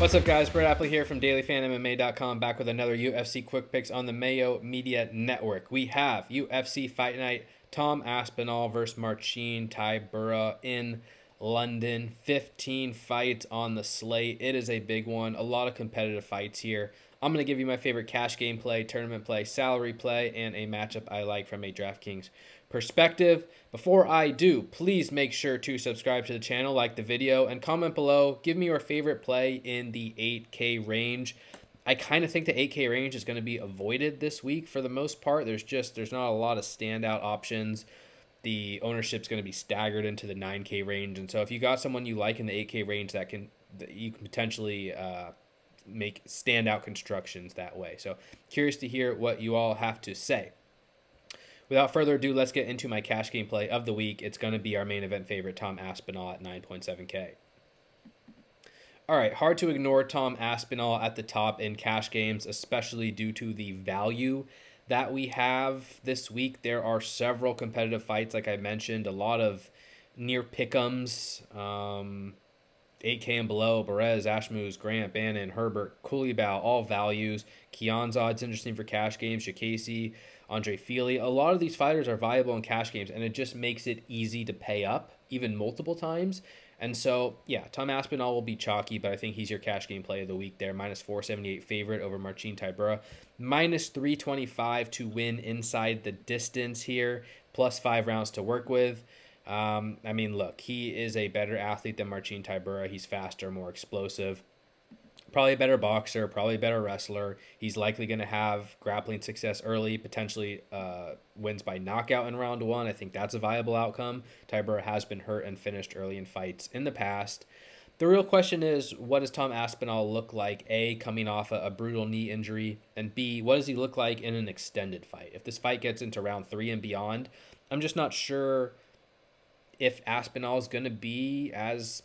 What's up, guys? Brett Appley here from DailyFanMMA.com, back with another UFC Quick Picks on the Mayo Media Network. We have UFC Fight Night, Tom Aspinall versus Marcin Tybura in London. 15 fights on the slate. It is a big one. A lot of competitive fights here. I'm going to give you my favorite cash game play, tournament play, salary play, and a matchup I like from a DraftKings perspective. Before I do, please make sure to subscribe to the channel, like the video, and comment below. Give me your favorite play in the 8K range. I kind of think the 8K range is going to be avoided this week for the most part. There's just there's not a lot of standout options. The ownership's going to be staggered into the 9K range, and so if you got someone you like in the 8K range, that can that you can potentially uh, make standout constructions that way. So curious to hear what you all have to say. Without further ado, let's get into my cash gameplay of the week. It's going to be our main event favorite, Tom Aspinall at 9.7K. All right, hard to ignore Tom Aspinall at the top in cash games, especially due to the value that we have this week. There are several competitive fights, like I mentioned, a lot of near pickums. Um, 8K and below, Perez, Ashmoose, Grant, Bannon, Herbert, Culibao, all values. Keon's odds interesting for cash games. Shakasi, Andre Fili. A lot of these fighters are viable in cash games, and it just makes it easy to pay up, even multiple times. And so, yeah, Tom Aspinall will be chalky, but I think he's your cash game play of the week there. Minus 478 favorite over Marcin Tybura. Minus 325 to win inside the distance here, plus five rounds to work with. Um, I mean, look, he is a better athlete than Marcin Tybura. He's faster, more explosive. Probably a better boxer, probably a better wrestler. He's likely going to have grappling success early, potentially uh, wins by knockout in round one. I think that's a viable outcome. Tybura has been hurt and finished early in fights in the past. The real question is, what does Tom Aspinall look like? A, coming off a, a, brutal knee injury, and B, what does he look like in an extended fight? If this fight gets into round three and beyond, I'm just not sure if Aspinall is going to be as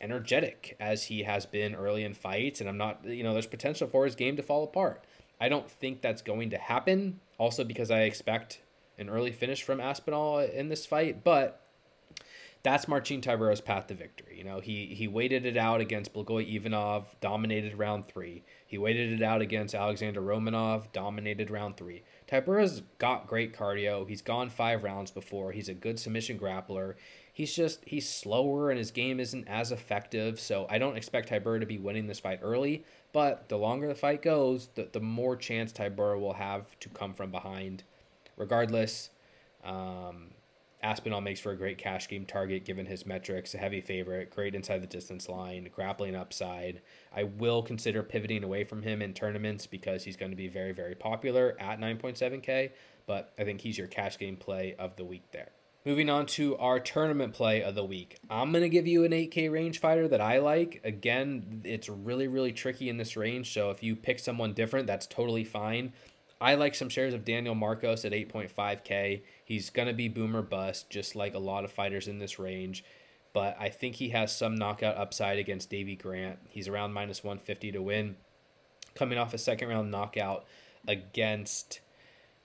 energetic as he has been early in fights. And I'm not, you know, there's potential for his game to fall apart. I don't think that's going to happen. Also, because I expect an early finish from Aspinall in this fight, but that's Marcin Tybura's path to victory. You know, he he waited it out against Blagoy Ivanov, dominated round three. He waited it out against Alexander Romanov, dominated round three. Tybura's got great cardio. He's gone five rounds before. He's a good submission grappler. He's just he's slower and his game isn't as effective. So I don't expect Tybura to be winning this fight early. But the longer the fight goes, the, the more chance Tybura will have to come from behind. Regardless, um, Aspinall makes for a great cash game target given his metrics, a heavy favorite, great inside the distance line, grappling upside. I will consider pivoting away from him in tournaments because he's going to be very, very popular at 9.7K, but I think he's your cash game play of the week there. Moving on to our tournament play of the week. I'm going to give you an 8K range fighter that I like. Again, it's really, really tricky in this range, so if you pick someone different, that's totally fine. I like some shares of Daniel Marcos at 8.5K. He's going to be boomer bust, just like a lot of fighters in this range. But I think he has some knockout upside against Davey Grant. He's around minus 150 to win. Coming off a second round knockout against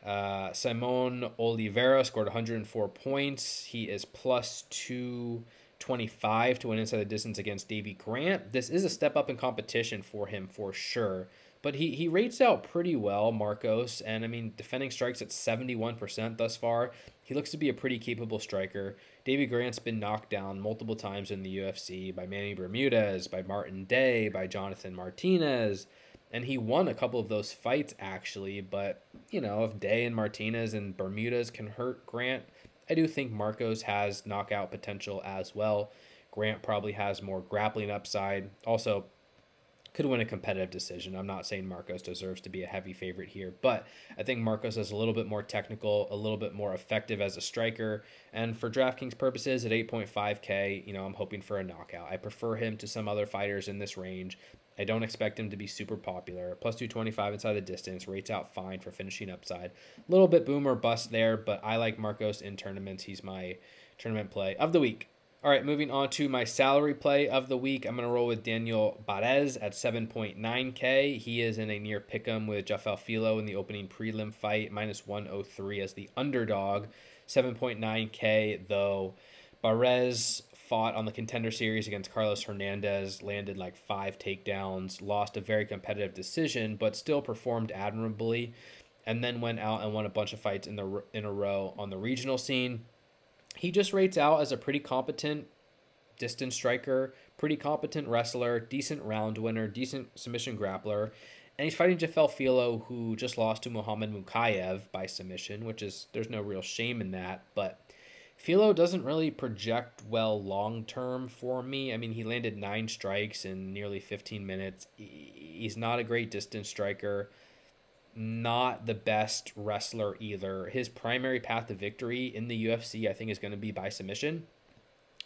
uh, Saimon Oliveira, scored 104 points. He is plus 225 to win inside the distance against Davey Grant. This is a step up in competition for him for sure. But he, he rates out pretty well, Marcos. And I mean, defending strikes at 71% thus far. He looks to be a pretty capable striker. Davey Grant's been knocked down multiple times in the UFC by Manny Bermudez, by Martin Day, by Jonathan Martinez. And he won a couple of those fights, actually. But, you know, if Day and Martinez and Bermudez can hurt Grant, I do think Marcos has knockout potential as well. Grant probably has more grappling upside. Also, could win a competitive decision. I'm not saying Marcos deserves to be a heavy favorite here, but I think Marcos is a little bit more technical, a little bit more effective as a striker. And for DraftKings purposes at 8.5K, you know, I'm hoping for a knockout. I prefer him to some other fighters in this range. I don't expect him to be super popular. Plus 225 inside the distance, rates out fine for finishing upside. A little bit boomer bust there, but I like Marcos in tournaments. He's my tournament play of the week. All right, moving on to my salary play of the week. I'm going to roll with Daniel Barez at 7.9K. He is in a near pick'em with Jafel Filho in the opening prelim fight, minus 103 as the underdog. 7.9K, though. Barez fought on the contender series against Carlos Hernandez, landed like five takedowns, lost a very competitive decision, but still performed admirably, and then went out and won a bunch of fights in the in a row on the regional scene. He just rates out as a pretty competent distance striker, pretty competent wrestler, decent round winner, decent submission grappler. And he's fighting Jafel Filho, who just lost to Muhammad Mokaev by submission, which is there's no real shame in that. But Filho doesn't really project well long term for me. I mean, he landed nine strikes in nearly 15 minutes. He's not a great distance striker, not the best wrestler either. His primary path to victory in the UFC, I think, is going to be by submission.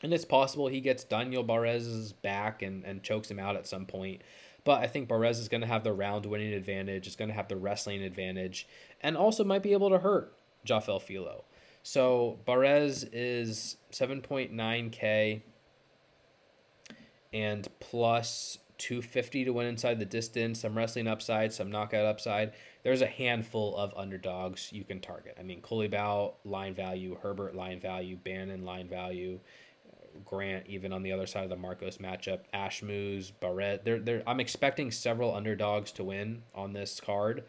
And it's possible he gets Daniel Barez's back and, and chokes him out at some point. But I think Barez is going to have the round winning advantage, is going to have the wrestling advantage, and also might be able to hurt Jafel Filho. So Barez is 7.9K and plus 250 to win inside the distance, some wrestling upside, some knockout upside. There's a handful of underdogs you can target. I mean, Culibao, line value, Herbert, line value, Bannon, line value, Grant, even on the other side of the Marcos matchup, Ashmoos, Barrett. They're, they're, I'm expecting several underdogs to win on this card.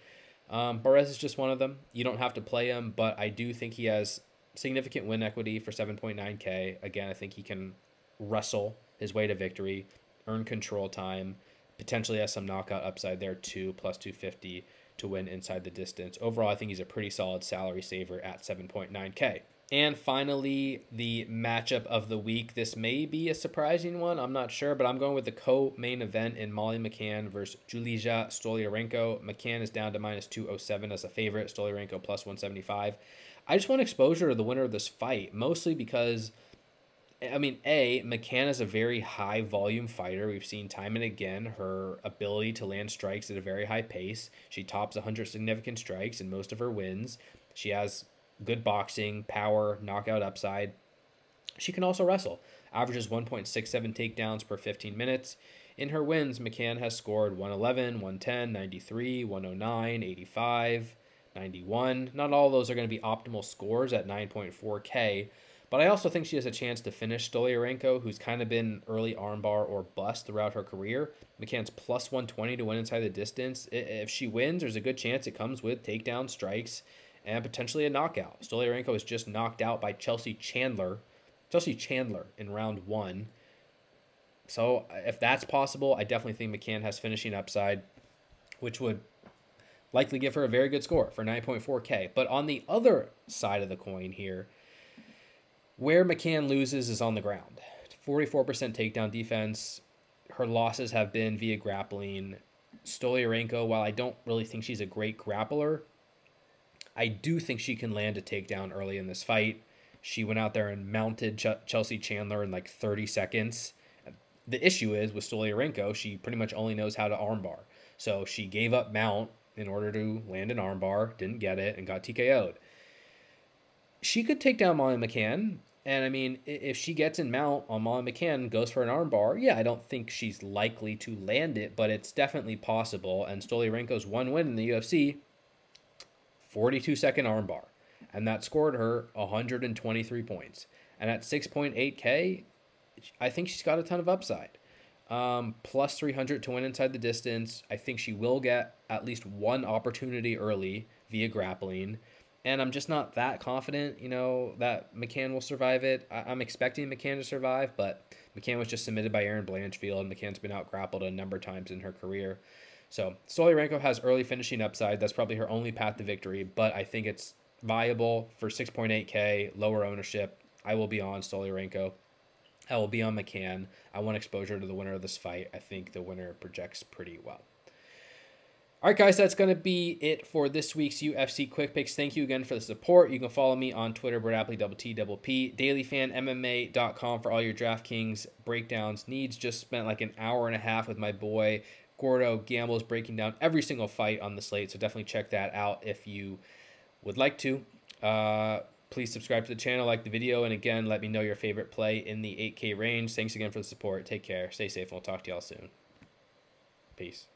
Um, Barez is just one of them. You don't have to play him, but I do think he has significant win equity for 7.9K. Again, I think he can wrestle his way to victory, earn control time, potentially has some knockout upside there too, plus 250 to win inside the distance. Overall, I think he's a pretty solid salary saver at 7.9K. And finally, the matchup of the week. This may be a surprising one. I'm not sure, but I'm going with the co-main event in Molly McCann versus Julija Stoliarenko. McCann is down to minus 207 as a favorite. Stoliarenko plus 175. I just want exposure to the winner of this fight, mostly because, I mean, A, McCann is a very high volume fighter. We've seen time and again her ability to land strikes at a very high pace. She tops 100 significant strikes in most of her wins. She has good boxing, power, knockout upside. She can also wrestle, averages 1.67 takedowns per 15 minutes. In her wins, McCann has scored 111, 110, 93, 109, 85, 91. Not all those are going to be optimal scores at 9.4K, but I also think she has a chance to finish Stoliarenko, who's kind of been early armbar or bust throughout her career. McCann's plus 120 to win inside the distance. If she wins, there's a good chance it comes with takedown strikes and potentially a knockout. Stoliarenko was just knocked out by Chelsea Chandler, Chelsea Chandler in round one. So uh, if that's possible, I definitely think McCann has finishing upside, which would likely give her a very good score for 9.4K. But on the other side of the coin here, where McCann loses is on the ground. 44% takedown defense. Her losses have been via grappling. Stoliarenko, while I don't really think she's a great grappler, I do think she can land a takedown early in this fight. She went out there and mounted Ch- Chelsea Chandler in like 30 seconds. The issue is with Stoliarenko, she pretty much only knows how to armbar. So she gave up mount in order to land an armbar, didn't get it, and got TKO'd. She could take down Molly McCann. And I mean, if she gets in mount on Molly McCann, goes for an armbar, yeah, I don't think she's likely to land it, but it's definitely possible. And Stoliarenko's one win in the UFC 42 second armbar, and that scored her 123 points. And at 6.8K, I think she's got a ton of upside. Um, plus 300 to win inside the distance. I think she will get at least one opportunity early via grappling. And I'm just not that confident, you know, that McCann will survive it. I- am expecting McCann to survive, but McCann was just submitted by Erin Blanchfield, and McCann's been out grappled a number of times in her career. So Stoliarenko has early finishing upside. That's probably her only path to victory, but I think it's viable for 6.8K, lower ownership. I will be on Stoliarenko. I will be on McCann. I want exposure to the winner of this fight. I think the winner projects pretty well. All right, guys, that's going to be it for this week's UFC Quick Picks. Thank you again for the support. You can follow me on Twitter, Brett Appley, double T, double P, dailyfanmma.com for all your DraftKings breakdowns needs. Just spent like an hour and a half with my boy Gordo Gamble is breaking down every single fight on the slate, so definitely check that out if you would like to. Uh, please subscribe to the channel, like the video, and again, let me know your favorite play in the 8K range. Thanks again for the support. Take care, stay safe, and we'll talk to y'all soon. Peace.